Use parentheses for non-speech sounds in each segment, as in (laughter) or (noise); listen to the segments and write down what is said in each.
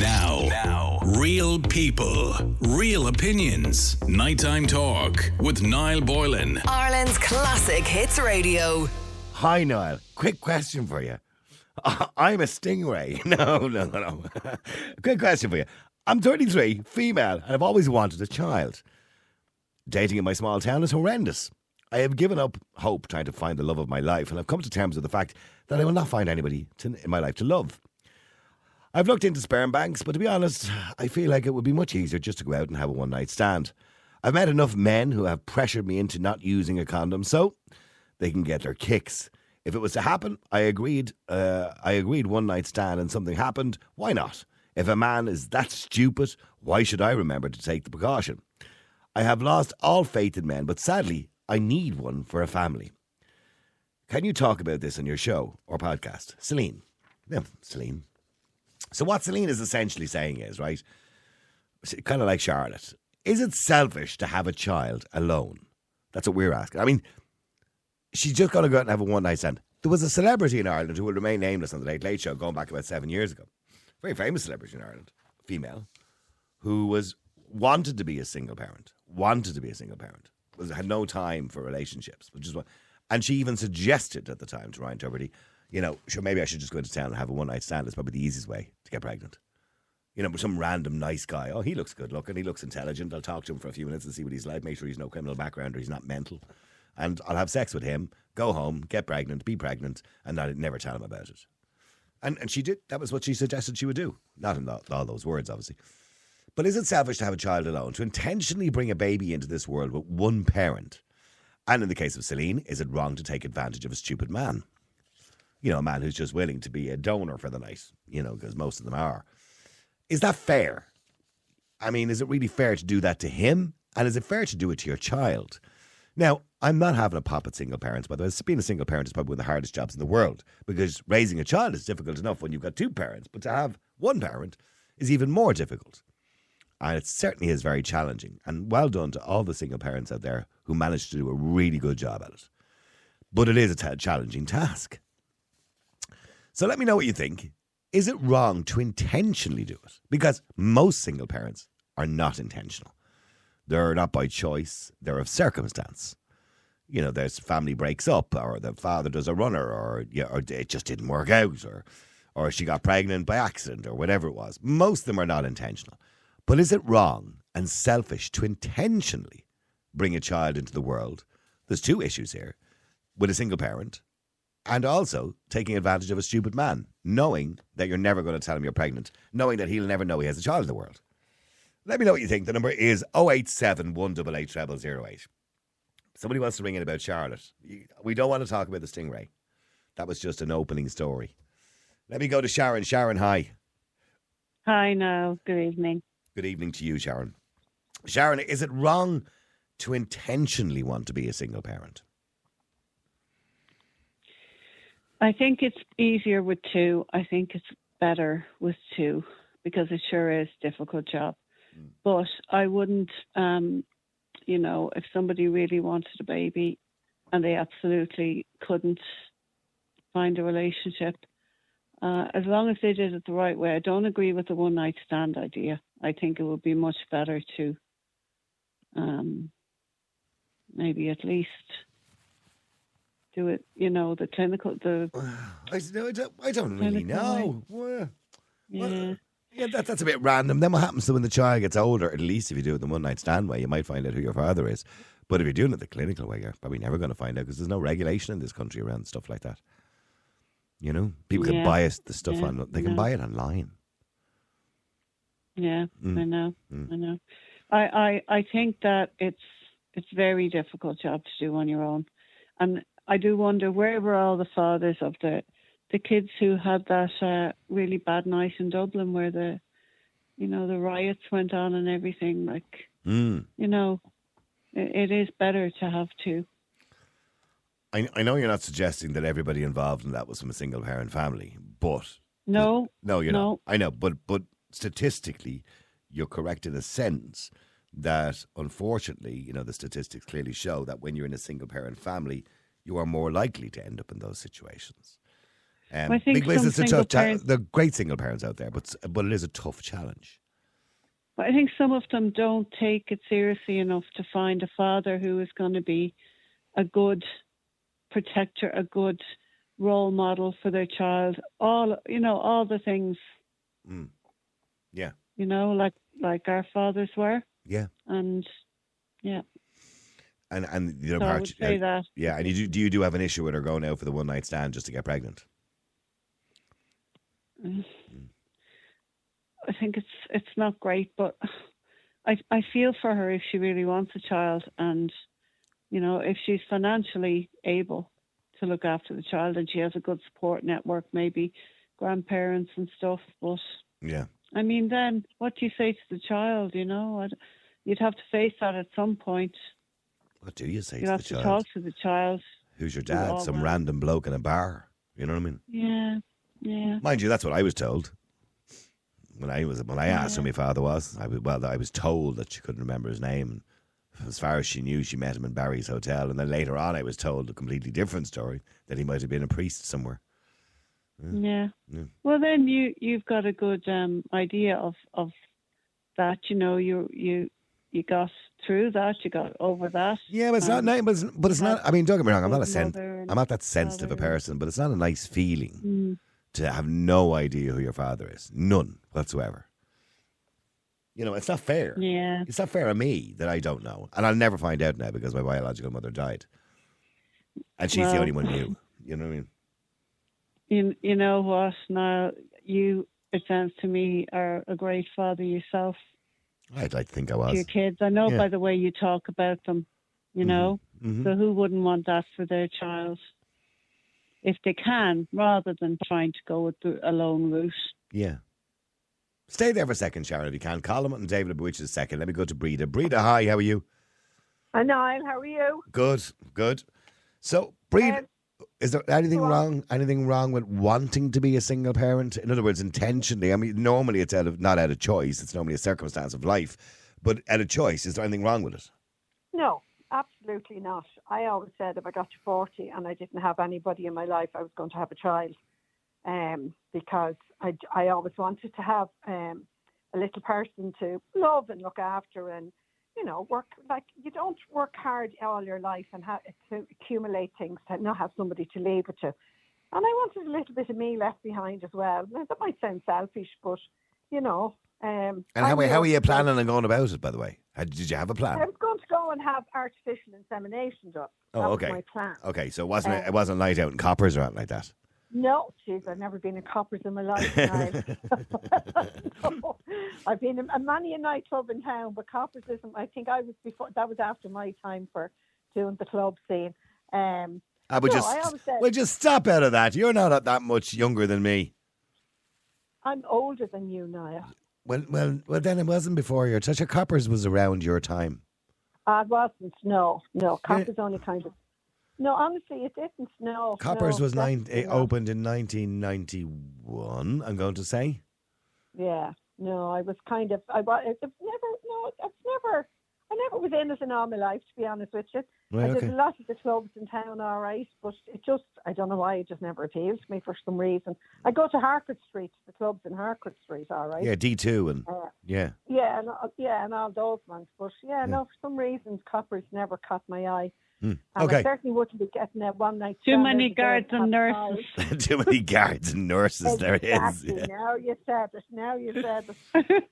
Now, now, real people, real opinions. Nighttime talk with Niall Boylan. Ireland's classic hits radio. Hi, Niall. Quick question for you. (laughs) I'm a stingray. (laughs) No, no, no, no. (laughs) Quick question for you. I'm 33, female, and I've always wanted a child. Dating in my small town is horrendous. I have given up hope trying to find the love of my life, and I've come to terms with the fact that I will not find anybody to, in my life to love. I've looked into sperm banks, but to be honest, I feel like it would be much easier just to go out and have a one night stand. I've met enough men who have pressured me into not using a condom so they can get their kicks. If it was to happen, I agreed. Uh, I agreed one night stand, and something happened. Why not? If a man is that stupid, why should I remember to take the precaution? I have lost all faith in men, but sadly, I need one for a family. Can you talk about this on your show or podcast, Celine? Yeah, Celine. So what Celine is essentially saying is right, kind of like Charlotte. Is it selfish to have a child alone? That's what we're asking. I mean, she's just going to go out and have a one night stand. There was a celebrity in Ireland who will remain nameless on the Late Late Show going back about seven years ago. Very famous celebrity in Ireland, female, who was wanted to be a single parent, wanted to be a single parent, was had no time for relationships, which is what, and she even suggested at the time to Ryan Tubridy, you know, sure, maybe I should just go into town and have a one night stand. It's probably the easiest way to get pregnant. You know, some random nice guy. Oh, he looks good looking. He looks intelligent. I'll talk to him for a few minutes and see what he's like. Make sure he's no criminal background or he's not mental. And I'll have sex with him, go home, get pregnant, be pregnant, and I'd never tell him about it. And and she did. That was what she suggested she would do. Not in all, all those words, obviously. But is it selfish to have a child alone? To intentionally bring a baby into this world with one parent? And in the case of Celine, is it wrong to take advantage of a stupid man? You know, a man who's just willing to be a donor for the night, you know, because most of them are. Is that fair? I mean, is it really fair to do that to him? And is it fair to do it to your child? Now, I'm not having a pop at single parents, by the way. Being a single parent is probably one of the hardest jobs in the world because raising a child is difficult enough when you've got two parents, but to have one parent is even more difficult. And it certainly is very challenging. And well done to all the single parents out there who managed to do a really good job at it. But it is a t- challenging task. So let me know what you think. Is it wrong to intentionally do it? Because most single parents are not intentional. They're not by choice, they're of circumstance. You know, there's family breaks up, or the father does a runner, or, yeah, or it just didn't work out, or, or she got pregnant by accident, or whatever it was. Most of them are not intentional. But is it wrong and selfish to intentionally bring a child into the world? There's two issues here with a single parent and also taking advantage of a stupid man, knowing that you're never going to tell him you're pregnant, knowing that he'll never know he has a child in the world. Let me know what you think. The number is 087 188 0008. Somebody wants to ring in about Charlotte. We don't want to talk about the stingray. That was just an opening story. Let me go to Sharon. Sharon, hi. Hi, now. Good evening. Good evening to you, Sharon. Sharon, is it wrong to intentionally want to be a single parent? I think it's easier with two. I think it's better with two because it sure is a difficult job. Mm. But I wouldn't, um, you know, if somebody really wanted a baby and they absolutely couldn't find a relationship, uh, as long as they did it the right way. I don't agree with the one night stand idea. I think it would be much better to um, maybe at least do it, you know, the clinical, the. (sighs) I, I don't, I don't really know. Well, yeah. yeah, that, that's a bit random. Then what happens to when the child gets older? At least if you do it the one night stand way, you might find out who your father is. But if you're doing it the clinical way, you're probably never going to find out because there's no regulation in this country around stuff like that. You know, people can Yeah. buy us the stuff Yeah, on. They can yeah. buy it online. Yeah, Mm. I know. Mm. I know. I, I I think that it's it's very difficult job to do on your own, and I do wonder where were all the fathers of the the kids who had that uh, really bad night in Dublin where the you know the riots went on and everything. Like Mm. you know, it, it is better to have two. I, I know you're not suggesting that everybody involved in that was from a single parent family, but No, No, you're No. not. I know, but but statistically, you're correct in a sense that unfortunately, you know, the statistics clearly show that when you're in a single parent family, you are more likely to end up in those situations. Um, I think some it's a tough. Cha- parents- there are great single parents out there, but but it is a tough challenge. But I think some of them don't take it seriously enough to find a father who is going to be a good protector, a good role model for their child. All you know, all the things Yeah, you know, like like our fathers were, yeah, and yeah, and and the other so I would say that. Yeah, and you do, do you do have an issue with her going out for the one night stand just to get pregnant? (sighs) I think it's it's not great, but I I feel for her if she really wants a child, and you know if she's financially able to look after the child and she has a good support network, maybe grandparents and stuff. But Yeah, I mean, then what do you say to the child? You know, I'd, you'd have to face that at some point. What do you say You to have the to child? talk to the child. Who's your dad? Some random bloke in a bar. You know what I mean? Yeah, yeah. Mind you, that's what I was told. When I was when I asked who my father was, I was well, I was told that she couldn't remember his name. As far as she knew, she met him in Barry's hotel, and then later on, I was told a completely different story that he might have been a priest somewhere. Yeah. Yeah. Well, then you you've got a good um, idea of of that. You know, you you you got through that. You got over that. Yeah, but it's not nice. But it's, but it's not. I mean, don't get me wrong. I'm not a sen- I'm not that sensitive a person, but it's not a nice feeling Mm. to have no idea who your father is, none whatsoever. You know, it's not fair. Yeah. It's not fair of me that I don't know, and I'll never find out now because my biological mother died, and she's the only one who knew. (laughs) You know what I mean? You you know what? Now you it sounds to me are a great father yourself I'd like to think I to was. your kids. I know Yeah. by the way you talk about them. You know, Mhm. so who wouldn't want that for their child? If they can, rather than trying to go with the alone route. Yeah. Stay there for a second, Sharon, if you can. Call Colin and David Bewitch is second. Let me go to Breda. Breda, hi, how are you? Hi, Niall. How are you? Good, good. So, Breda, Um, is there anything wrong? Anything wrong with wanting to be a single parent? In other words, intentionally. I mean, normally it's out of not out of choice. It's normally a circumstance of life, but out of choice. Is there anything wrong with it? No, absolutely not. I always said if I got to 40 and I didn't have anybody in my life, I was going to have a child um, because I, I always wanted to have um, a little person to love and look after and, you know, work like you don't work hard all your life and ha- to accumulate things to not have somebody to leave it to. And I wanted a little bit of me left behind as well. Now, that might sound selfish, but, you know. Um, And how, how are you I was going- planning on going about it, by the way? How, did you have a plan? I was going to go and have artificial insemination done. Oh, that okay. my plan. Okay, so it wasn't, Uh, it wasn't a night out in Coppers or anything like that? No, jeez, I've never been in coppers in my life. So, (laughs) (laughs) I've been in a many a nightclub in town, but coppers isn't. I think I was before. That was after my time for doing the club scene. Um, I would No, just, I said- well, just stop out of that. You're not that much younger than me. I'm older than you, Niall. Well, well, well. Then it wasn't before your touch. Coppers was around your time. I wasn't. No, no. Coppers only kind of. No, honestly, it didn't. No. Coppers no, was nine, eh, opened in 1991. I'm going to say. Yeah. No, I was kind of. I was. It's never. No, it's never. I never was in it in all my life, to be honest with you. Right, I did okay. a lot of the clubs in town, all right, but it just, I don't know why, it just never appealed to me for some reason. I go to Harcourt Street, the clubs in Harcourt Street, all right. Yeah, D2 and Uh, yeah. yeah, and, uh, yeah, and all those ones. But yeah, Yeah. no, for some reason, Coppers never caught my eye. And Okay. I certainly wouldn't be getting a one night Too many guards and nurses. (laughs) Too many guards and nurses there is. Exactly. Yeah. Now you said it. Now you said it.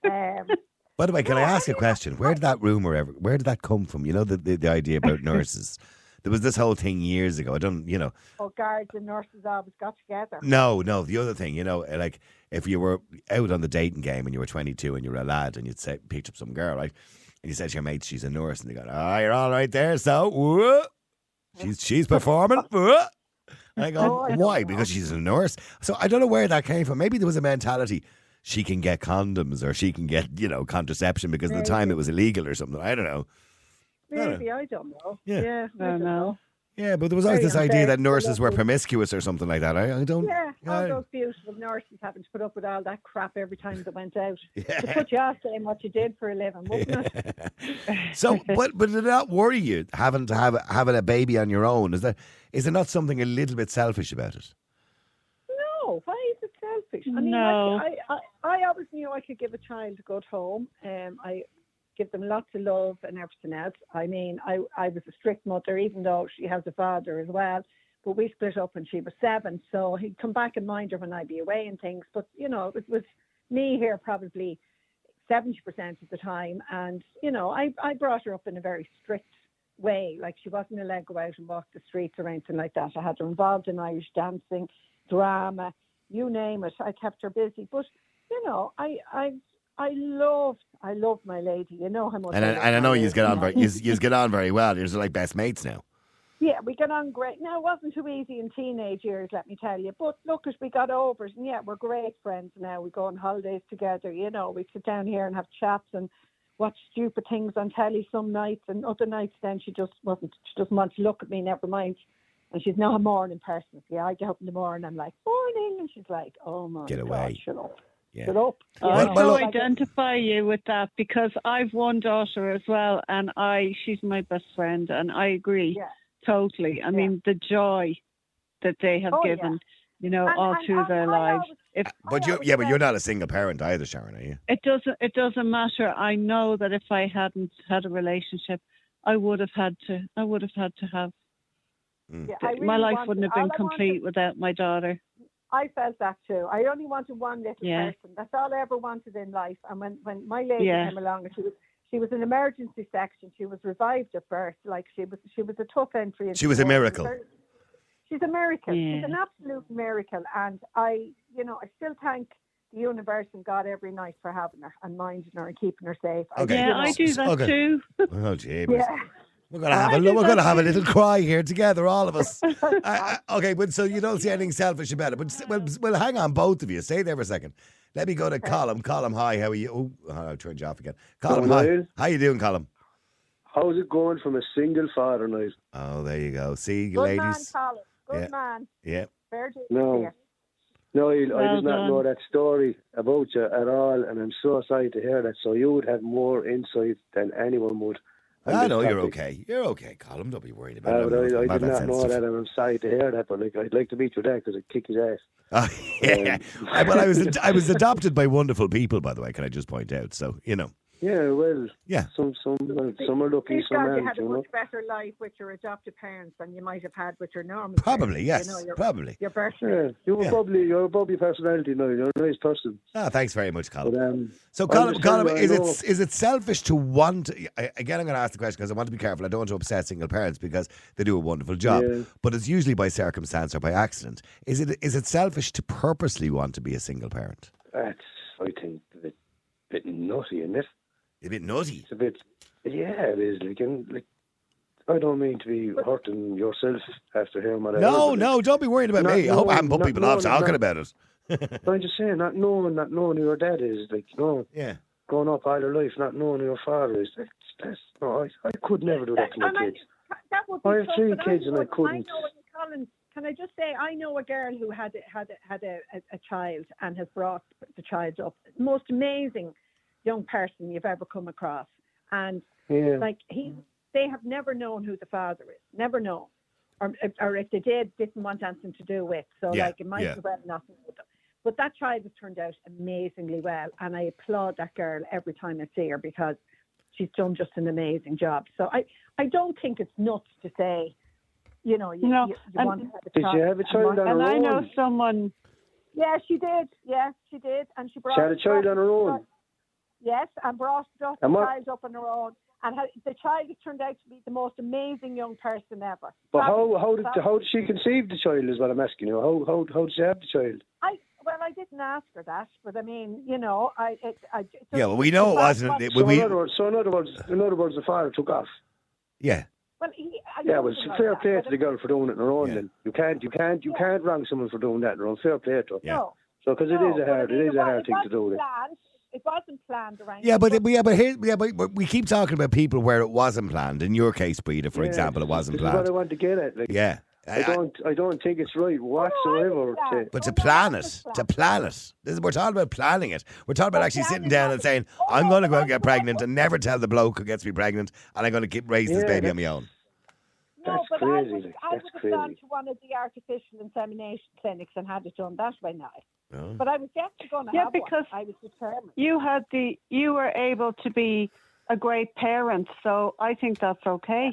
Um, By the way, can I No, I ask a question? Where did that rumor ever? Where did that come from? You know the the, the idea about nurses. There was this whole thing years ago. I don't, you know. oh, guards and nurses always got together. No, no. The other thing, you know, like if you were out on the dating game and you were 22 and you were a lad and you'd say picked up some girl, right? And you said to your mate, she's a nurse, and they go, "Ah, you're all right there." So, whoa, she's she's performing. whoa." And I Oh, go, I "Why?" know. Because she's a nurse. So I don't know where that came from. Maybe there was a mentality. She can get condoms or she can get, you know, contraception because at the time it was illegal or something. I don't know. Maybe I don't know. Yeah. Yeah, I don't know. Yeah, but there was always Very this idea unfair that nurses were promiscuous or something like that. I, I don't. Yeah, all I- those beautiful nurses having to put up with all that crap every time they went out. (laughs) Yeah. To put you off saying what you did for a living, wouldn't it? (laughs) So, but but did that worry you having to have having a baby on your own? Is that is there not something a little bit selfish about it? No, why is it selfish. I mean, No. like, I, I, I always knew I could give a child a good home. Um, I give them lots of love and everything else. I mean, I, I was a strict mother, even though she has a father as well. But we split up when she was seven, so he'd come back and mind her when I'd be away and things. But you know, it was me here probably seventy percent of the time, and you know, I I brought her up in a very strict way. Like she wasn't allowed to go out and walk the streets or anything like that. I had her involved in Irish dancing, drama, you name it. I kept her busy. But you know, I I I loved I loved my lady. You know how much. And I, love and I know you get on very you get on very well. You're like best mates now. Yeah, we got on great. Now, it wasn't too easy in teenage years, let me tell you. But look, as we got over it, and yeah, we're great friends now. We go on holidays together, you know. We sit down here and have chats and watch stupid things on telly some nights, and other nights then she just wasn't, she doesn't want to look at me, never mind. And she's not a morning person. Yeah, I get up in the morning, I'm like, morning. And she's like, oh my Get God, away. shut up. Yeah. Shut up. Oh, I Well, so well, identify you with that because I've one daughter as well, and I she's my best friend, and I agree Yeah. totally. I mean, the joy that they have Oh, yeah. given, you know, And- all and through I- their I lives. always- If But you yeah, but you're not a single parent either, Sharon, are you? it doesn't, it doesn't matter. I know that if I hadn't had a relationship, I would have had to. I would have had to have. Mm. Yeah, I my life wouldn't have been I wanted- complete without my daughter. I felt that too. I only wanted one little Yeah. person. That's all I ever wanted in life. And when, when my lady Yeah. came along, she was she was an emergency section. She was revived at birth. Like she was she was a tough entry. She was a miracle. Very- She's a miracle. She's an absolute miracle. And I, you know, I still thank the universe and God every night for having her and minding her and keeping her safe. Okay. Yeah, I do that Okay. too. Oh, (laughs) jeebus. Yeah. We're gonna have I a do we're gonna have a little cry here together, all of us. (laughs) I, I, okay, but so you don't see anything selfish about it. But s- well, s- well, hang on, both of you. Stay there for a second. Let me go to Colin. Colin, hi. How are you? Oh, I'll turn you off again. Colin, Hello, hi. Niall. How you doing, Colin? How's it going from a single father night? Oh, there you go. See, Good man, ladies. Colin. Good Yeah. man. Yeah. Fair dues No. here. No, I, I Well did not done. know that story about you at all, and I'm so sorry to hear that. So you would have more insight than anyone would. I know you're okay. You're okay, Colin. Don't be worried about Uh, it. I, I did not know sensitive. that, and I'm sorry to hear that. But like, I'd like to meet you there because I'd kick his ass. (laughs) Oh, yeah. I, well, I was (laughs) I was adopted by wonderful people, by the way. Can I just point out? So you know, Yeah, well, yeah. some some well, some are lucky, Please some you aren't. had a You know. much better life with your adopted parents than you might have had with your normal Probably yes. parents. You know, your, Probably. your birth Yeah, you were Yeah. probably you're a bubbly personality now. You're a nice person. Ah, thanks very much, Colin. But um, So, I'm Colin, Colin is you, I it know- is it selfish to want? I- Again, I'm going to ask the question because I want to be careful. I don't want to upset single parents because they do a wonderful job, Yeah. but it's usually by circumstance or by accident. Is it is it selfish to purposely want to be a single parent? that's I think a bit, bit nutty, isn't it? A bit nutty. It's a bit, yeah, it is. Like, and, like I don't mean to be hurting yourself after hearing what I No, heard, no, don't be worried about Not me. I hope I haven't put people off knowing- talking not- about it. like, (laughs) I'm just saying, not knowing, not knowing who your dad is, like, you know, Yeah. growing up all your life, not knowing who your father is. That's, that's no, I, I could never do that to my And I- kids. That would be I have tough, three but kids and I would- couldn't. know, Colin, can I just say, I know a girl who had a- had a, had a, a, a child and has brought the child up. Most amazing young person you've ever come across, and Yeah, like he, they have never known who the father is, never known, or or if they did, didn't want anything to do with. So Yeah, like it might yeah. as well nothing with them. But that child has turned out amazingly well, and I applaud that girl every time I see her because she's done just an amazing job. So I, I don't think it's nuts to say, you know, you, No, you, you want to have a child. Did child. you have a and child want- on And her I know someone. Yeah, she did. Yeah, she did, and she brought. She had a child on her own. Yes, and brought, brought the child up on her own. And ha- the child turned out to be the most amazing young person ever. but how how did how did she conceive the child? Is what I'm asking you. How how how did she have the child? I well, I didn't ask her that, but I mean, you know, I it, I it Yeah, well, we know it wasn't. It, So we, in other words, so in other words, in other words, the father took off. yeah. Well, he, Yeah, know well, something fair that, play but to the girl for doing it on her own. Yeah. Then you can't, you can't, you can't wrong someone for doing that on her own. Fair play to her. Yeah. No, So because it no, is a hard, mean, it is a wa- hard thing to do. Like. Planned. It wasn't planned around. Yeah, but yeah, but here, yeah, but but we keep talking about people where it wasn't planned. In your case, Breda, for Yeah, example, it wasn't is what I planned. want to get at. Like, Yeah, I don't, I don't think it's right whatsoever. planned. To, But to plan that it, to plan it. This is, we're talking about planning it. We're talking about But actually sitting down and saying, Oh, I'm going to go and get pregnant and never tell the bloke who gets me pregnant, and I'm going to keep raise this Yeah, baby on my own. No, That's but crazy, I would, I would have gone to one of the artificial insemination clinics and had it done that way now. Oh. But I was definitely going to Yeah, have because- one. I was determined. You had the you were able to be a great parent, so I think that's okay.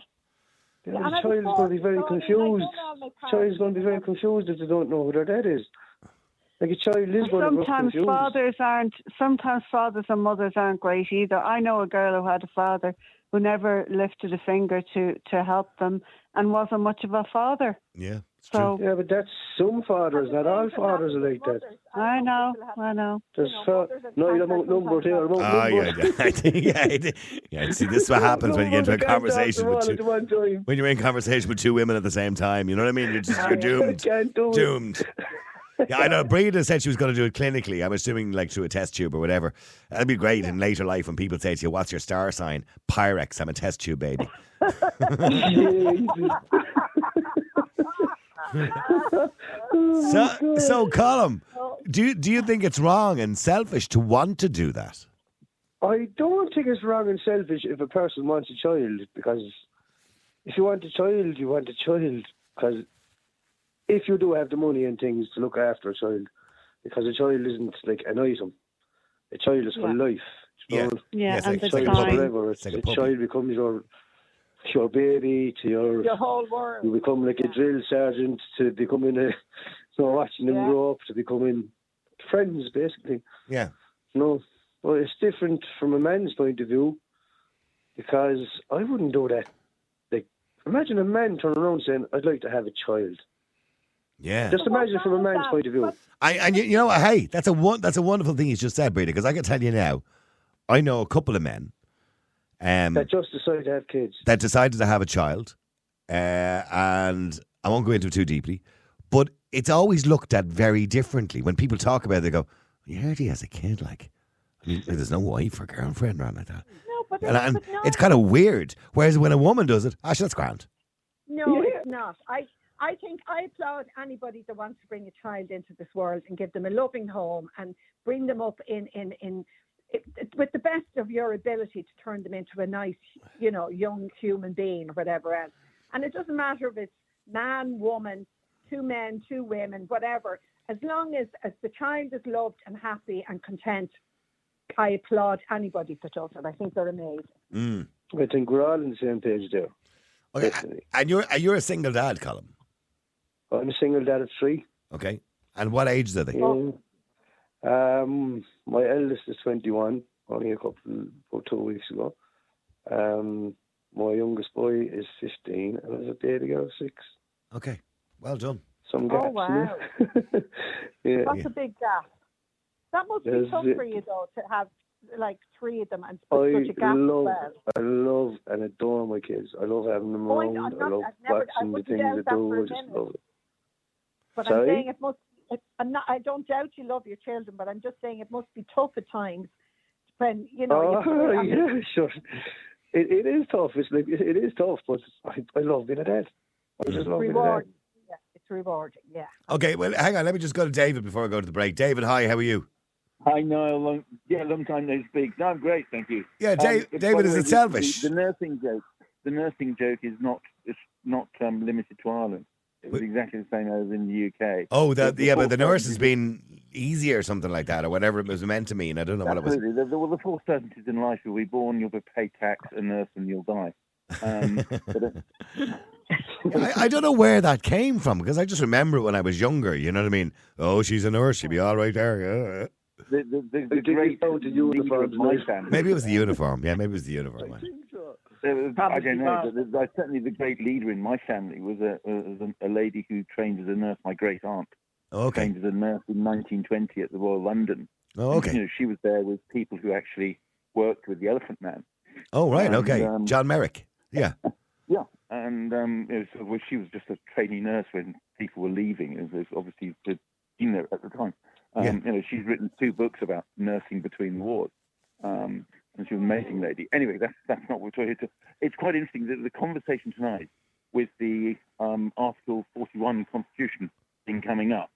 Yeah, Yeah, the and I was child's going to be very born- so, I mean, I confused. done Child's going to be very confused if they don't know who their dad is. Like a child is going to be Sometimes confused. fathers aren't. Sometimes fathers and mothers aren't great either. I know a girl who had a father who never lifted a finger to to help them and wasn't much of a father. Yeah, it's true. So Yeah, but that's some fathers. Not all fathers are like that. I know, I know. There's know, fa- no, you fathers don't number sometimes here. have- Ah, yeah, yeah, (laughs) yeah, yeah. See, this is what happens when you get into a conversation with two. two. One time. When you're in conversation with two women at the same time, you know what I mean? You're just you're doomed. (laughs) Can't do it. doomed. (laughs) Yeah, I know. Breda said she was going to do it clinically. I'm assuming like through a test tube or whatever. That'd be great in later life when people say to you, "What's your star sign?" Pyrex. I'm a test tube baby. Jesus. (laughs) So, so Colin, do you, do you think it's wrong and selfish to want to do that? I don't think it's wrong and selfish if a person wants a child because if you want a child, you want a child because if you do have the money and things to look after a child, because a child isn't like an item, a child is for Yeah. life. you Yeah. know? Yeah, it's and like- the it's like a child is puppy. time. forever. It's like a the child becomes your your baby to your The whole world. you become like a drill sergeant to becoming a you know, watching them Yeah. grow up to becoming friends basically. Yeah. No. Well it's different from a man's point of view because I wouldn't do that. Like imagine a man turning around saying, I'd like to have a child. Yeah. Just imagine from a man's point of view. I and you, you know? Hey, that's a one. That's a wonderful thing he's just said, Breda. Because I can tell you now, I know a couple of men, um, That just decided to have kids. that decided to have a child, uh, and I won't go into it too deeply, but it's always looked at very differently when people talk about it. They go, "You heard he has a kid? Like, I mean, there's no wife or girlfriend around like that." No, but, And, and but no, it's kind of weird. Whereas when a woman does it, actually, that's grand. no, Yeah. it's not. I I think I applaud anybody that wants to bring a child into this world and give them a loving home and bring them up in in in it, it- with the best of your ability to turn them into a nice, you know, young human being or whatever else. And it doesn't matter if it's man, woman, two men, two women, whatever. As long as, as the child is loved and happy and content, I applaud anybody that does it. I think they're amazing. Mm. I think we're all on the same page there. Okay, Definitely. and you're and you're a single dad, Colin. I'm a single dad of three. Okay, and what age are they? Yeah. Um, my eldest is 21, only a couple, about two weeks ago. Um, my youngest boy is 15, and there's a baby girl of six. Okay, well done. Some Oh, gaps. wow. yeah. (laughs) That's a big gap. That must be Yes, tough it- for you though to have like three of them and I put such a gap as love, well. I love and adore my kids. I love having them Oh, I- around. I'm I love I've never- I watching the things they that for do. a I just minute. love it. But Sorry? I'm saying it must. It, I'm not. I don't doubt you love your children, but I'm just saying it must be tough at times when you know. you Oh, put it (laughs) on the- yeah, sure. It, it is tough. It's like it, it is tough, but I, I love being a dad. I just love being a dad. rewarding. Yeah, it's rewarding. Yeah. Okay, well, hang on. Let me just go to David before I go to the break. David, hi. How are you? Hi, Niall. Long, yeah, long time no speak. No, I'm great, thank you. Yeah, Um, Dave, by David, is way, it the- selfish? The, the nursing joke. The nursing joke is not. It's not um, limited to Ireland. It was Wait. exactly the same as in the UK. oh, the, the yeah, but the nurse has been easy or something like that, or whatever it was meant to mean. I don't know what it was. Absolutely. The, the, well, the four certainties in life: you'll be born, you'll be paid tax, a nurse, and you'll die. Um, but, (laughs) I, I don't know where that came from because I just remember it when I was younger. You know what I mean? Oh, she's a nurse. She'll be all right there. Yeah. the, the, the, the great it's down to leader of uniforms, my mate. family. Maybe it was the uniform. Yeah, maybe it was the uniform. man. Uh, I don't know, but certainly the great leader in my family was a, a, a lady who trained as a nurse. My great aunt Okay. trained as a nurse in 1920 at the Royal London. Oh, You okay. know, she was there with people who actually worked with the Elephant Man. Oh, right. and, Okay. um, John Merrick. Yeah. (laughs) Yeah, and um, was, well, she was just a trainee nurse when people were leaving. It was obviously the you know at the time. Um, Yeah. You know, she's written two books about nursing between wars. Um, and she was an amazing lady. Anyway, that's that's not what we're talking about. It's quite interesting that the conversation tonight with the um, Article 41 Constitution thing coming up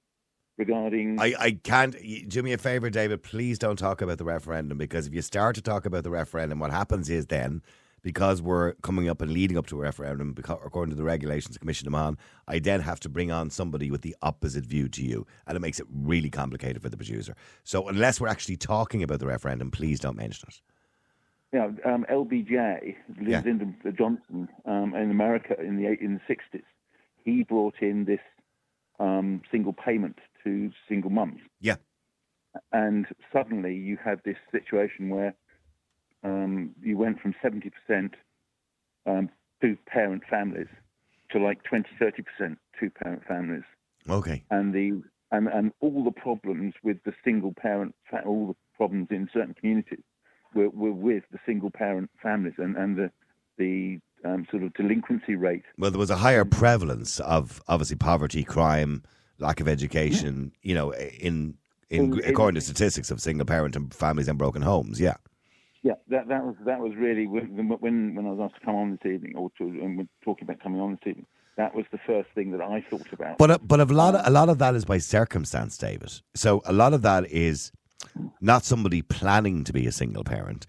regarding I, I can't. Do me a favor, David. Please don't talk about the referendum because if you start to talk about the referendum, what happens is then because we're coming up and leading up to a referendum, because, according to the regulations Commission them on, I then have to bring on somebody with the opposite view to you. And it makes it really complicated for the producer. So unless we're actually talking about the referendum, please don't mention it. Yeah, um, LBJ, Yeah. Lyndon Johnson, um, in America in the in the sixties, he brought in this um, single payment to single mums, Yeah. and suddenly you had this situation where um, you went from seventy percent um, two parent families to like 20 30 percent two parent families, Okay. and the and, and all the problems with the single parent, all the problems in certain communities were, were with the single parent families and, and the the um, sort of delinquency rate. Well, there was a higher prevalence of obviously poverty, crime, lack of education, you know, in, in, In- in- according to statistics of single parent and families and broken homes. Yeah. Yeah, that that was that was really when when, when I was asked to come on this evening, or to and we're talking about coming on this evening. That was the first thing that I thought about. But uh, but a lot of, a lot of that is by circumstance, David. So a lot of that is not somebody planning to be a single parent.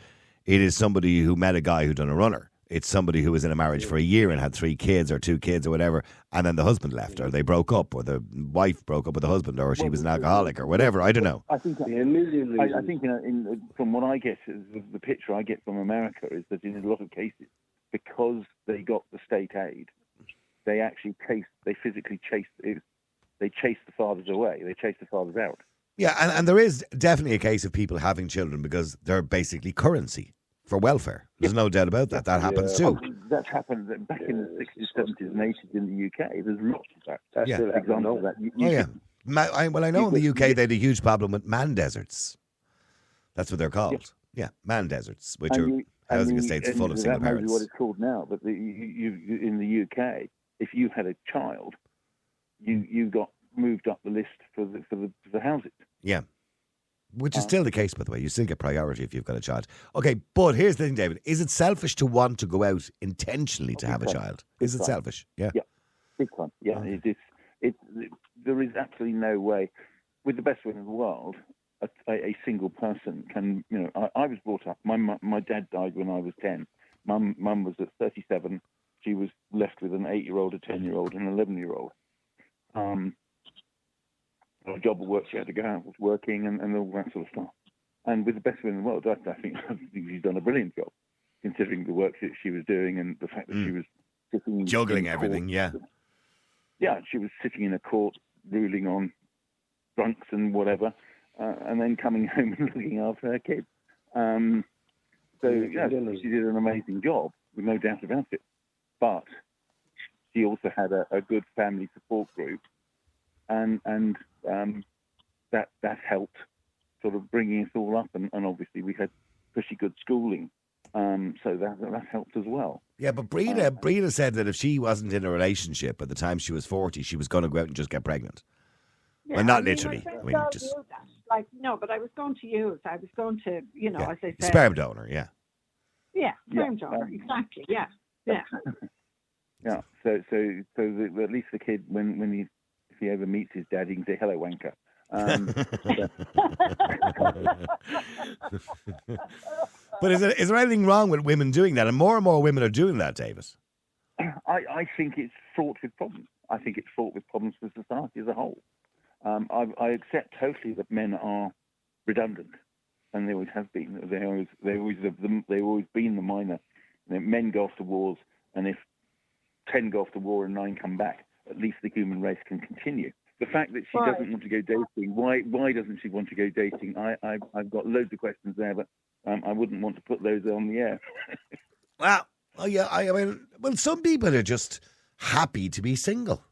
It is somebody who met a guy who done a runner. It's somebody who was in a marriage for a year and had three kids or two kids or whatever, and then the husband left, or they broke up, or the wife broke up with the husband, or she was an alcoholic, or whatever. I don't know. I think a million I, I reasons. think in, in, from what I get, is the, the picture I get from America is that in a lot of cases, because they got the state aid, they actually chase, they physically chase, they chase the fathers away. They chase the fathers out. Yeah, and, and there is definitely a case of people having children because they're basically currency for welfare. There's no doubt about that. That happens Yeah. too. Oh, That's happened back in the 60s, 70s, and 80s in the UK. There's lots of that. That's Yeah. still happening Example of that. You, Oh yeah. Ma- I, well, I know in the UK they had a huge problem with man deserts. That's what they're called. Yeah, man deserts, which and are you- housing and you- estates full of single may be parents. what it's called now, but the, you, you, you, in the UK, if you had a child, you you got moved up the list for the for the, for the houses. Yeah. Which is still the case, by the way. You still get priority if you've got a child. Okay, but here's the thing, David. Is it selfish to want to go out intentionally to have a child? Is it selfish? Yeah. Yeah. Big time. Yeah, it is. It, there is absolutely no way, with the best will in the world, a, a, a single person can. You know, I, I was brought up. My my dad died when I was ten. Mum mum was at thirty seven. She was left with an eight year old, a ten year old, and an eleven year old. Um, a job at work she had to go out was working and, and all that sort of stuff. And with the best will in the world, I, I think (laughs) she's done a brilliant job, considering the work that she was doing and the fact that she Mm. was sitting Juggling in everything, court yeah. yeah, she was sitting in a court ruling on drunks and whatever, uh, and then coming (laughs) home and looking after her kids. Um, so Yeah, yeah, yeah. she did an amazing job, with no doubt about it. But she also had a, a good family support group, and and um, that that helped sort of bringing us all up, and, and obviously we had pretty good schooling, um, so that that helped as well. Yeah, but Breda, Uh, Breda said that if she wasn't in a relationship at the time she was 40, she was going to go out and just get pregnant. Yeah, Well, not I mean, literally. I, I mean, just- like no, but I was going to use. I was going to, you know, Yeah. as I said, Sperm donor, yeah. Yeah, Yeah. sperm donor. Um, exactly. Yeah, (laughs) yeah. Yeah. So so so the, at least the kid when when he if he ever meets his dad, he can say hello, wanker. Um, (laughs) But is there, is there anything wrong with women doing that? And more and more women are doing that, Davis. I, I think it's fraught with problems. I think it's fraught with problems for society as a whole. Um, I, I accept totally that men are redundant, and they always have been. They always they always have. They've always been the minor. You know, men go off to wars, and if ten go off to war and nine come back, at least the human race can continue. The fact that she Right. doesn't want to go dating, why why doesn't she want to go dating? I, I I've got loads of questions there, but um, I wouldn't want to put those on the air. (laughs) Well, oh yeah, I, I mean, well, some people are just happy to be single.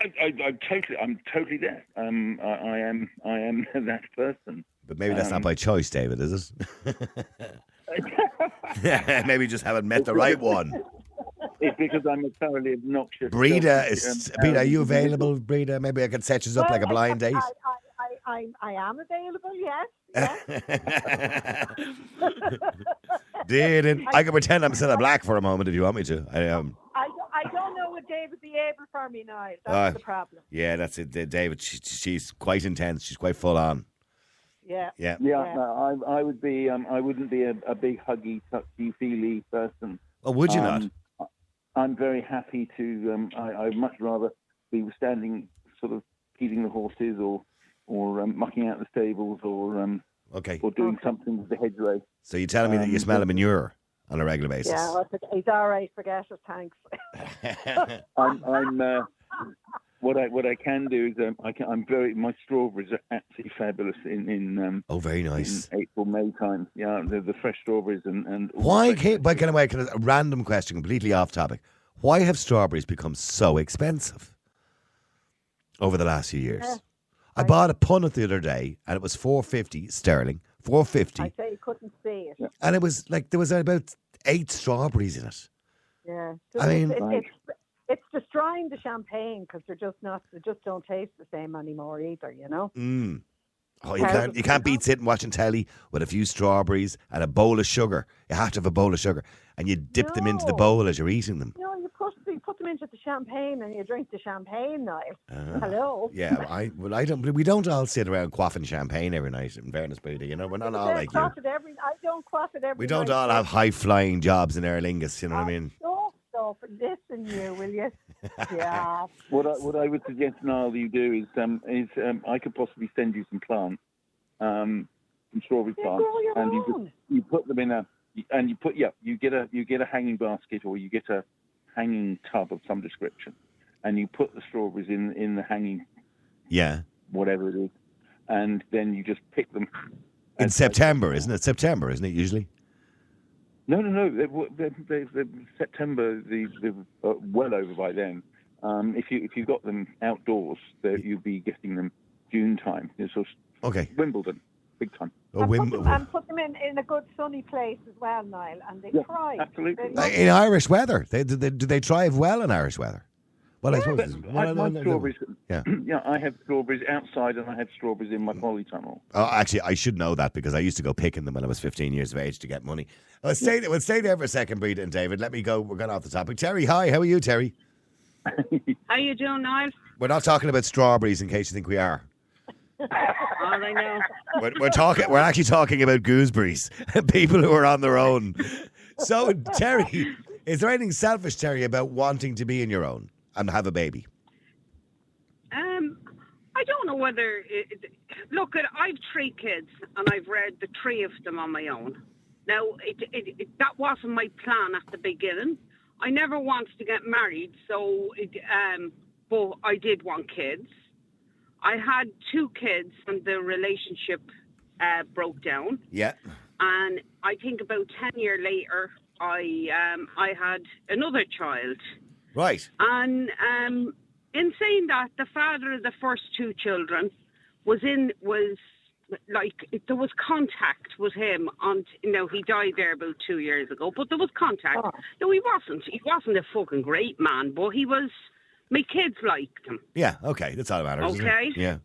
I, I, I'm totally, I'm totally there. Um, I, I am, I am (laughs) that person. But maybe that's not Um, by choice, David, is it? (laughs) maybe you just haven't met the right one. It's because I'm a thoroughly obnoxious. Breda, is, um, Breda, are you available, Breda? Maybe I could set you up Well, like a blind date. I, I, I, I, I am available. Yes. yes. (laughs) Did it? I can pretend I'm still a black for a moment if you want me to. I um, I, don't- I don't know would David would be able for me now. That's Ah. the problem. yeah, that's it. David, she, she's quite intense. She's quite full on. Yeah. Yeah. Yeah, Yeah. no, I, I would be. Um, I wouldn't be a, a big huggy, touchy, feely person. Oh, would you not? I'm very happy to. Um, I, I'd much rather be standing, sort of feeding the horses, or or um, mucking out the stables, or um, Okay. or doing something with the hedgerow. So you're telling me that you Um, smell of manure on a regular basis? Yeah, well, he's all right. Forget it. Thanks. (laughs) I'm. I'm uh, what I what I can do is um, I can, I'm very. My strawberries are absolutely fabulous in in, um, oh, very nice. in April May time. Yeah, the, the fresh strawberries and and Why can't, by kind of way, kind of a random question, completely off topic. Why have strawberries become so expensive over the last few years? Yeah, I bought a punnet the other day and it was 450 sterling, 450. I say you couldn't see it. and it was like there was about eight strawberries in it. Yeah. I mean- it's, it's, it's destroying the champagne because they're just not. They just don't taste the same anymore either. You know. Mm. Oh, you can't you can't beat sitting watching telly with a few strawberries and a bowl of sugar. You have to have a bowl of sugar, and you dip them into the bowl as you're eating them. Know, you put you put them into the champagne and you drink the champagne now. Uh, Hello. Yeah, I well, I don't. We don't all sit around quaffing champagne every night. In fairness, Booty, you know, we're not all like you. every, I don't quaff it every We don't night, all have high flying jobs in Aer Lingus. You know what I mean? Stop, stop. Listen, you will you? (laughs) Yeah. What I, what I would suggest, Niall, you do is um, is um, I could possibly send you some plants, um, some strawberry Yeah, plants, grow your and you just, you put them in a and you put yeah you get a you get a hanging basket or you get a hanging tub of some description, and you put the strawberries in in the hanging Yeah. whatever it is, and then you just pick them. In as- September, isn't it? September, isn't it usually? No, no, no. They, they, they, they, September, they, they're uh, well over by then. Um, if you if you got them outdoors, they, you'll be getting them June time. It's sort of Okay. Wimbledon, big time. Oh, and, Wim- put them, and put them in, in a good sunny place as well, Niall, and they Yeah, thrive. absolutely. They Uh, in Irish weather, they, do, they, do they thrive well in Irish weather? Well, I suppose. But it's- I, well, my no, no, no. strawberries, Yeah. (clears throat) yeah, I have strawberries outside and I have strawberries in my polytunnel. Oh, actually, I should know that because I used to go picking them when I was 15 years of age to get money. Well, stay, there, well, stay there for a second, Breda and David. Let me go. We're going off the topic. Terry, hi. How are you, Terry? (laughs) How you doing, Niall? We're not talking about strawberries in case you think we are. (laughs) All I know. We're, we're talking. We're actually talking about gooseberries, (laughs) people who are on their own. So, Terry, is there anything selfish, Terry, about wanting to be in your own and have a baby? Um, I don't know whether. It, look, I've three kids, and I've read the three of them on my own. Now, it, it, it, that wasn't my plan at the beginning. I never wanted to get married, so it, um, but I did want kids. I had two kids, and the relationship uh, broke down. Yeah. And I think about ten year later, I um, I had another child. Right. And um, in saying that, the father of the first two children was in was like there was contact with him on you know he died there about two years ago but there was contact Oh. no he wasn't he wasn't a fucking great man but he was my kids liked him Yeah. Okay. That's all that matters. isn't? Okay. Yeah.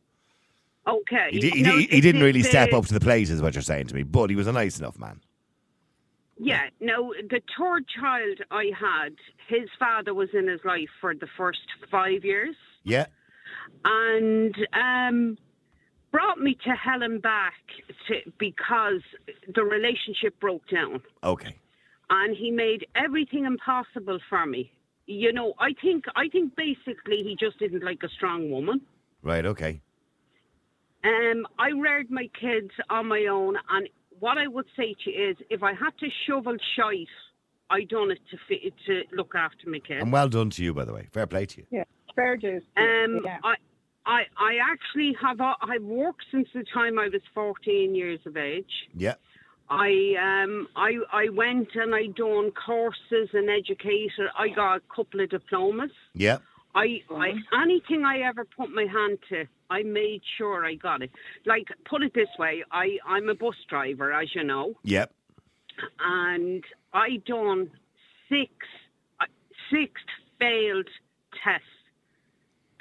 okay He, did, he, Now, did- he the- didn't really the- step up to the plate, is what you're saying to me, but he was a nice enough man. Yeah, no, the third child I had, his father was in his life for the first five years Yeah. and um, brought me to Helen back to, because the relationship broke down Okay. and he made everything impossible for me. You know, I think I think basically he just didn't like a strong woman. Right. Okay. Um, I reared my kids on my own, and what I would say to you is, if I had to shovel shite, I done it to fit, to look after my kids. And well done to you, by the way. Fair play to you. Yeah. Fair dues. Um, yeah. I, I, I actually have uh, I've worked since the time I was 14 years of age. Yeah. I um I I went and I done courses and educator. I got a couple of diplomas. Yeah. I, I anything I ever put my hand to, I made sure I got it. Like put it this way, I I'm a bus driver, as you know, Yep. and I done six uh, six failed tests.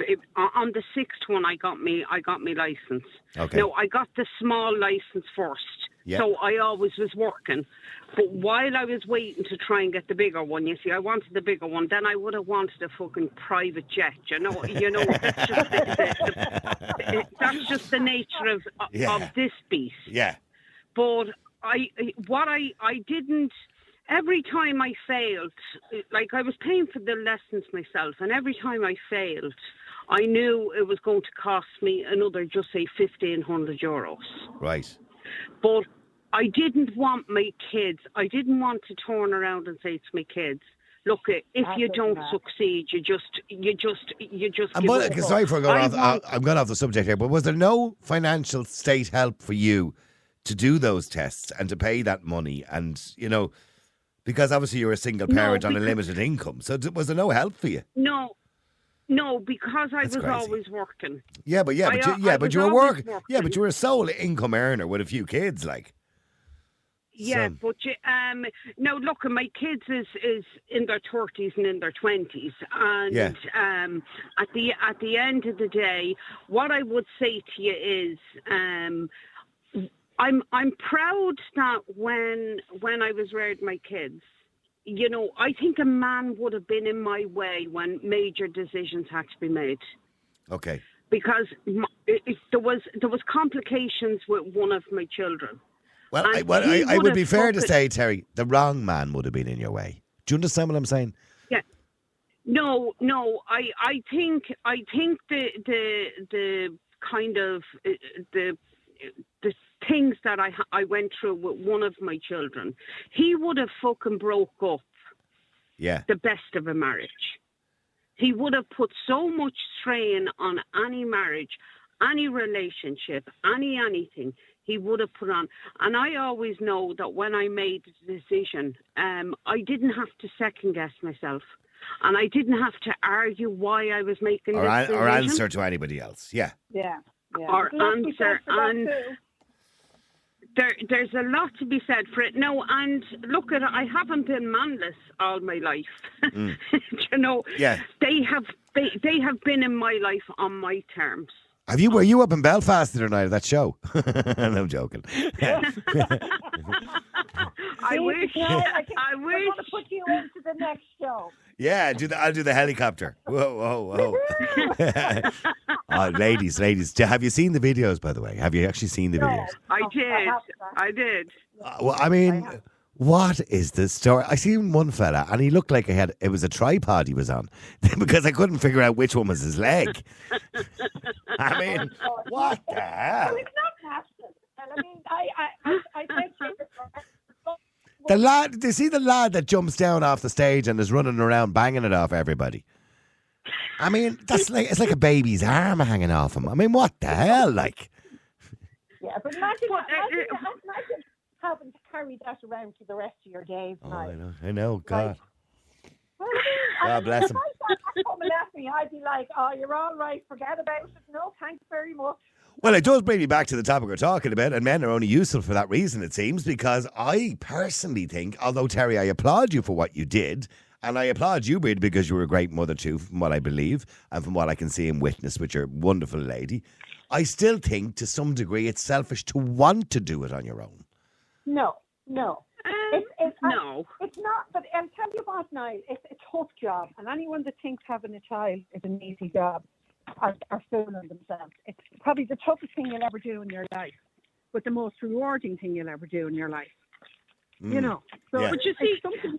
It- on the sixth one, I got me I got me license. Okay. No, I got the small license first. Yeah. So I always was working. But while I was waiting to try and get the bigger one, you see, I wanted the bigger one. Then I would have wanted a fucking private jet. You know, you know, (laughs) that's just the, the, the, that's just the nature of Yeah. of this beast Yeah. but I what I I didn't every time I failed like I was paying for the lessons myself and every time I failed I knew it was going to cost me another just say 1500 euros Right. but I didn't want my kids I didn't want to turn around and say to my kids look if you don't not. succeed you just you just you just And give but, up. sorry for going I off. want- I, I'm going off the subject here, but was there no financial state help for you to do those tests and to pay that money? And you know, because obviously you're a single No, parent on a limited income, so d- was there no help for you? no no because I That's was crazy. always working Yeah, but yeah, I, but you, uh, yeah, I but you were always working. Yeah, but you were a sole income earner with a few kids, like. Yeah, but you, um, now look, at my kids is is in their thirties and in their twenties, and Yeah. um, at the at the end of the day, what I would say to you is, um, I'm I'm proud that when when I was rearing my kids, you know, I think a man would have been in my way when major decisions had to be made Okay. because m it, it, there was there was complications with one of my children. Well, I, well, I, I would be fair to say, Terry, the wrong man would have been in your way. Do you understand what I'm saying? Yeah. No, no. I, I think, I think the, the, the kind of uh, the, the things that I, I went through with one of my children, he would have fucking broke up Yeah. the best of a marriage. He would have put so much strain on any marriage, any relationship, any anything. He would have put on, and I always know that when I made the decision, um, I didn't have to second guess myself, and I didn't have to argue why I was making Or, this an, decision. or answer to anybody else. Yeah. Yeah. yeah. Or There's a lot to be said answer for and- there, there's a lot to be said for it. No, and look at I haven't been manless all my life. (laughs) you know, Yeah. they have they, they have been in my life on my terms. Have you were you up in Belfast the other night at that show? (laughs) no, I'm joking. I See, wish. no, I, think I we're going to wish. put you into the next show. Yeah, do the, I'll do the helicopter. Whoa, whoa, whoa. oh, (laughs) ladies, ladies, have you seen the videos? By the way, have you actually seen the No. videos? I did. have that. I did. Uh, well, I mean, what is the story? I seen one fella, and he looked like he had it was a tripod he was on (laughs) because I couldn't figure out which one was his leg. (laughs) I mean, what the hell? It's not natural. And I mean, I, I, I, I said to you, The lad, do you see the lad that jumps down off the stage and is running around banging it off everybody? I mean, that's like it's like a baby's arm hanging off him. I mean, what the hell? Like, yeah, but imagine, But, uh, imagine, uh, imagine having to carry that around for the rest of your days. oh. I know, I know, God. Well, God bless if. I saw that coming at me, I'd be like, "Oh, you're all right. Forget about it. No, thanks very much." Well, it does bring me back to the topic we're talking about, and men are only useful for that reason, it seems, because I personally think, although Terry, I applaud you for what you did, and I applaud you, Brid, because you were a great mother too, from what I believe, and from what I can see and witness with your wonderful lady. I still think, to some degree, it's selfish to want to do it on your own. No, no, Um, it's, it's I- no. it's not. But I'll tell you what, now it's a tough job, and anyone that thinks having a child is an easy job are, are fooling themselves. It's probably the toughest thing you'll ever do in your life, but the most rewarding thing you'll ever do in your life. You know, so Mm. Yeah. But you see, something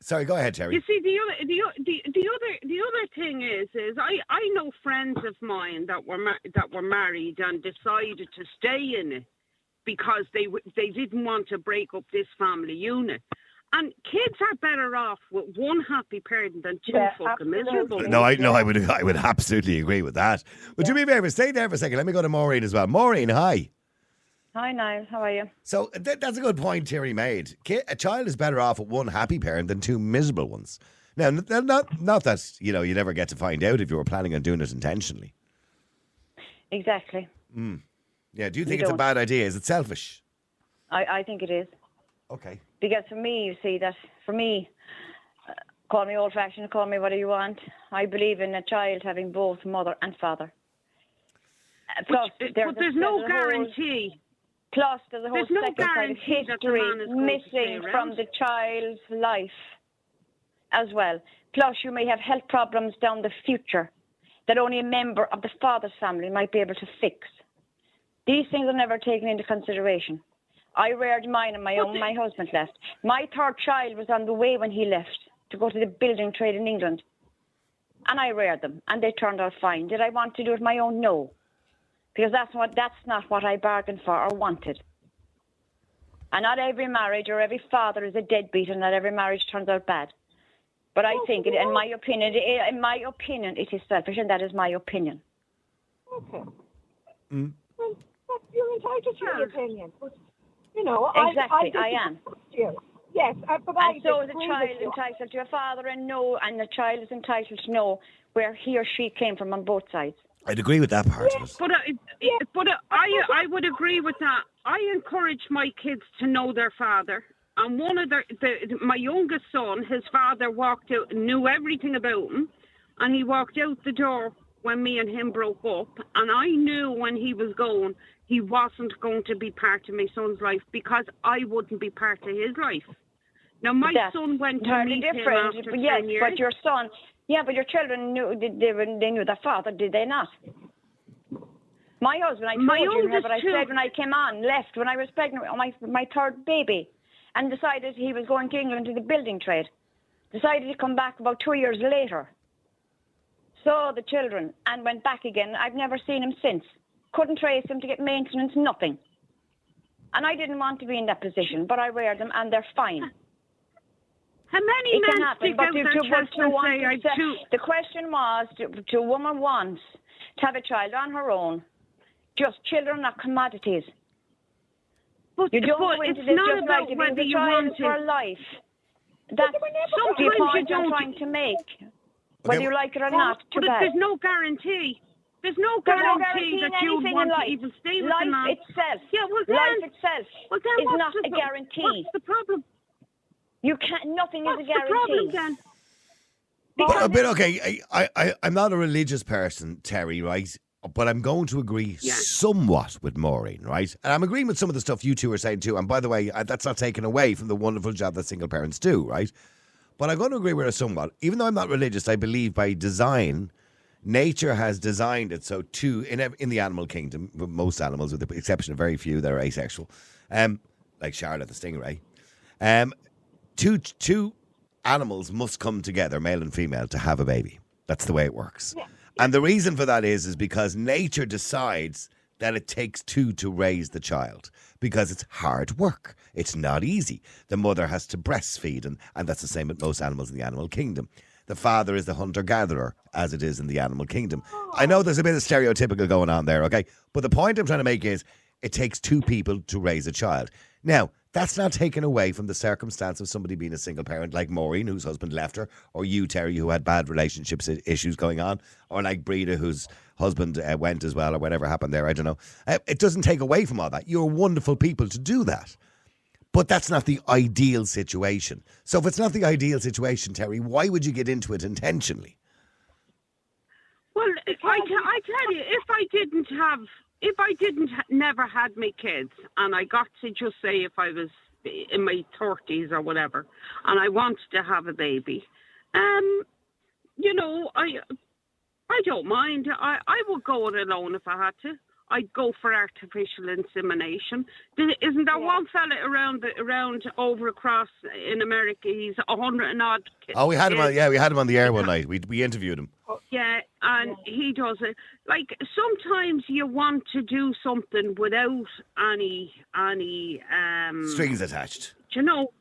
Sorry, go ahead, Terry. You see, the other, the, o- the, the other, the other thing is, is I, I know friends of mine that were ma- that were married and decided to stay in it because they they didn't want to break up this family unit. And kids are better off with one happy parent than two Yeah, fucking absolutely. miserable. No, I no, I would, I would absolutely agree with that. Would you be a favour? Stay there for a second. Let me go to Maureen as well. Maureen, hi. Hi, Niall. How are you? So th- that's a good point Terry made. Ki- A child is better off with one happy parent than two miserable ones. Now, n- n- not not that you know you never get to find out if you were planning on doing it intentionally. Exactly. Hmm. Yeah, do you We think it's a don't. bad idea? Is it selfish? I, I think it is. Okay. Because for me, you see, that for me, uh, call me old fashioned, call me whatever you want. I believe in a child having both mother and father. Uh, But, plus, there's but a- there's no there's a whole- guarantee. Plus, there's a whole There's no second side of guarantee that the history man is going to stay missing from around. the child's life as well. Plus, you may have health problems down the future that only a member of the father's family might be able to fix. These things are never taken into consideration. I reared mine and my own. My husband left. My third child was on the way when he left to go to the building trade in England. And I reared them, and they turned out fine. Did I want to do it my own? No, because that's what that's not what I bargained for or wanted. And not every marriage or every father is a deadbeat, and not every marriage turns out bad. But I think, it, in my opinion, i- in my opinion, it is selfish, and that is my opinion. Okay. Mm. Well, that's, you're entitled to your opinion. But, you know, Exactly, I, I I, am. You. Yes, uh, but I And so is a child with you. entitled to a father and know, and the child is entitled to know where he or she came from on both sides. I'd agree with that part of it. But, uh, it, it, but uh, I, I would agree with that. I encourage my kids to know their father. And one of the, the my youngest son, his father walked out, knew everything about him, and he walked out the door when me and him broke up. And I knew when he was going, he wasn't going to be part of my son's life because I wouldn't be part of his life. Now my That's son went to meet him different. after But yes, ten years. but your son, yeah, but your children knew they, they, they knew their father, did they not? My husband, I told My you, remember I said when I came on, left when I was pregnant with my my third baby, and decided he was going to England to the building trade. Decided to come back about two years later. Saw the children and went back again. I've never seen him since. Couldn't trace them to get maintenance, nothing. And I didn't want to be in that position, but I wear them and they're fine. How many It men can happen, stick but out to, their to, chest to and want say, to "I've say- two the question was, do, to a woman want to have a child on her own. Just children are commodities. But, You don't but it's not just about like whether you child want for it. life. That's the Sometimes you point I'm don't- trying to make. Whether Okay. you like it or But- not, too but bad. there's no guarantee. There's no guarantee guarantee that you would anything want to even stay with life the man. itself, Yeah, well then, life itself well then is what's not the, a guarantee. What's the problem? You can't. Nothing What's is a guarantee. What's the problem guarantee. then? But, uh, but okay, I, I, I'm not a religious person, Terry, right? But I'm going to agree Yeah. somewhat with Maureen, right? And I'm agreeing with some of the stuff you two are saying too. And by the way, that's not taken away from the wonderful job that single parents do, right? But I'm going to agree with her somewhat. Even though I'm not religious, I believe by design, nature has designed it so too in in the animal kingdom, most animals, with the exception of very few that are asexual, um, like Charlotte the stingray, um, two two animals must come together, male and female, to have a baby. That's the way it works. And the reason for that is is because nature decides that it takes two to raise the child because it's hard work. It's not easy. The mother has to breastfeed, and, and that's the same with most animals in the animal kingdom. The father is the hunter gatherer, as it is in the animal kingdom. I know there's a bit of stereotypical going on there, okay? But the point I'm trying to make is it takes two people to raise a child. Now, that's not taken away from the circumstance of somebody being a single parent, like Maureen, whose husband left her, or you, Terry, who had bad relationships issues going on, or like Breda, whose husband uh, went as well, or whatever happened there. I don't know. Uh, it doesn't take away from all that. You're wonderful people to do that. But that's not the ideal situation. So if it's not the ideal situation, Terry, why would you get into it intentionally? Well, I, t- I tell you, if I didn't have, if I didn't ha- never had my kids, and I got to just say if I was in my thirties or whatever, and I wanted to have a baby, um, you know, I, I don't mind. I, I would go it alone if I had to. I'd go for artificial insemination. Isn't there one fella around the, around over across in America? He's a hundred and odd. ki- Oh, we had him on. Yeah, we had him on the air one night. We we interviewed him. Yeah, and he does it. Like sometimes you want to do something without any any um Strings attached. you know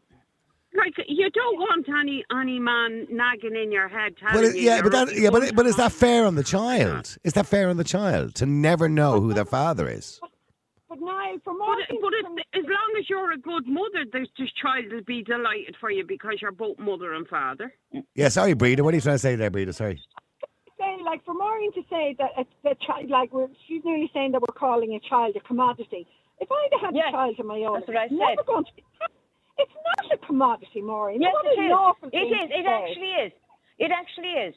like you don't want any any man nagging in your head telling But it, you yeah, but that yeah, but it- but is that fair on the child? Is that fair on the child to never know who their father is? But now, for But, but it, as long as you're a good mother, this, this child will be delighted for you because you're both mother and father. Yeah, sorry, Breda. What are you trying to say there, Breda? Sorry. saying, like, for Maureen to say that it's the child, like, we're, she's nearly saying that we're calling a child a commodity. If I'd had Yes, a child of my own, that's what I it's never said. going to be. It's not a commodity, Maureen. Yes, it is. It is. It actually is. It actually is.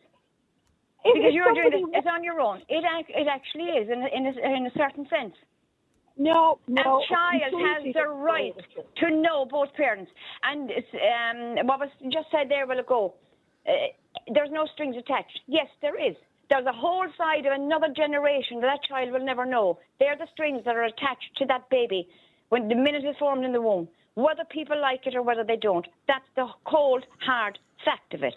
Because you're doing it, it's on your own. It ac- it actually is in a, in a, in a certain sense. No, no. a child has the right to know both parents. And um, what was just said there a while ago, uh, there's no strings attached. Yes, there is. There's a whole side of another generation that that child will never know. They're the strings that are attached to that baby when the minute is formed in the womb. Whether people like it or whether they don't, that's the cold, hard fact of it.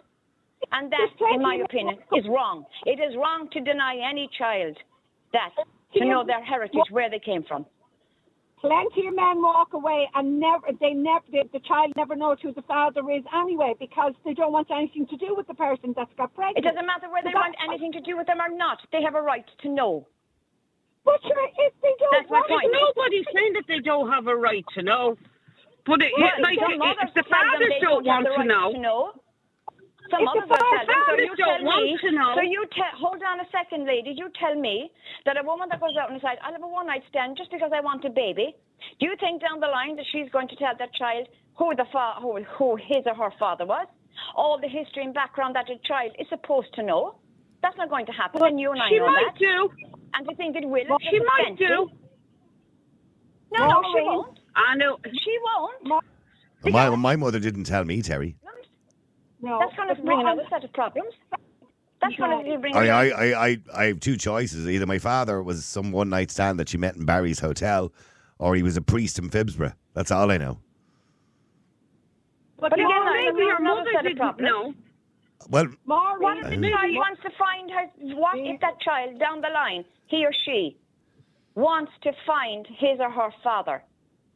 And that, in my opinion, is wrong. It is wrong to deny any child that, to know their heritage, where they came from. Plenty of men walk away and never, they never, the, the child never knows who the father is anyway because they don't want anything to do with the person that's got pregnant. It doesn't matter whether they want anything to do with them or not. They have a right to know. But sure, if they don't That's my point. to know, Nobody's saying that they don't have a right to know. But it, Well, like, if the fathers don't want the to know, to know. Some If the others will tell them. So you don't tell want me. to know- So you tell. Hold on a second, lady. You tell me that a woman that goes out and decides, "I'll have a one night stand just because I want a baby." Do you think down the line that she's going to tell that child who the fa- who, who his or her father was, all the history and background that a child is supposed to know? That's not going to happen, and you and I she know might that. do. And to think it will. Well, she might do. No, no, she won't. I know. She won't. My, my mother didn't tell me, Terry. no. That's going to it's bring not- another set of problems. That's going to bring. I, I, I, I, I have two choices. Either my father was some one night stand that she met in Barry's hotel, or he was a priest in Phibsborough. That's all I know. But, But again, maybe your mother of didn't know. Well, Maureen, What if the Maybe. child wants to find her? What if that child down the line, he or she, wants to find his or her father,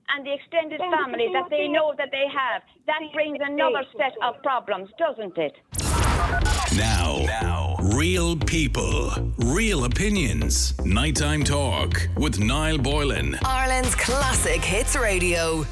and the extended Then they can family that they they- know that they have? That brings another set of problems, doesn't it? Now, now, real people, real opinions. Nighttime talk with Niall Boylan. Ireland's classic hits radio.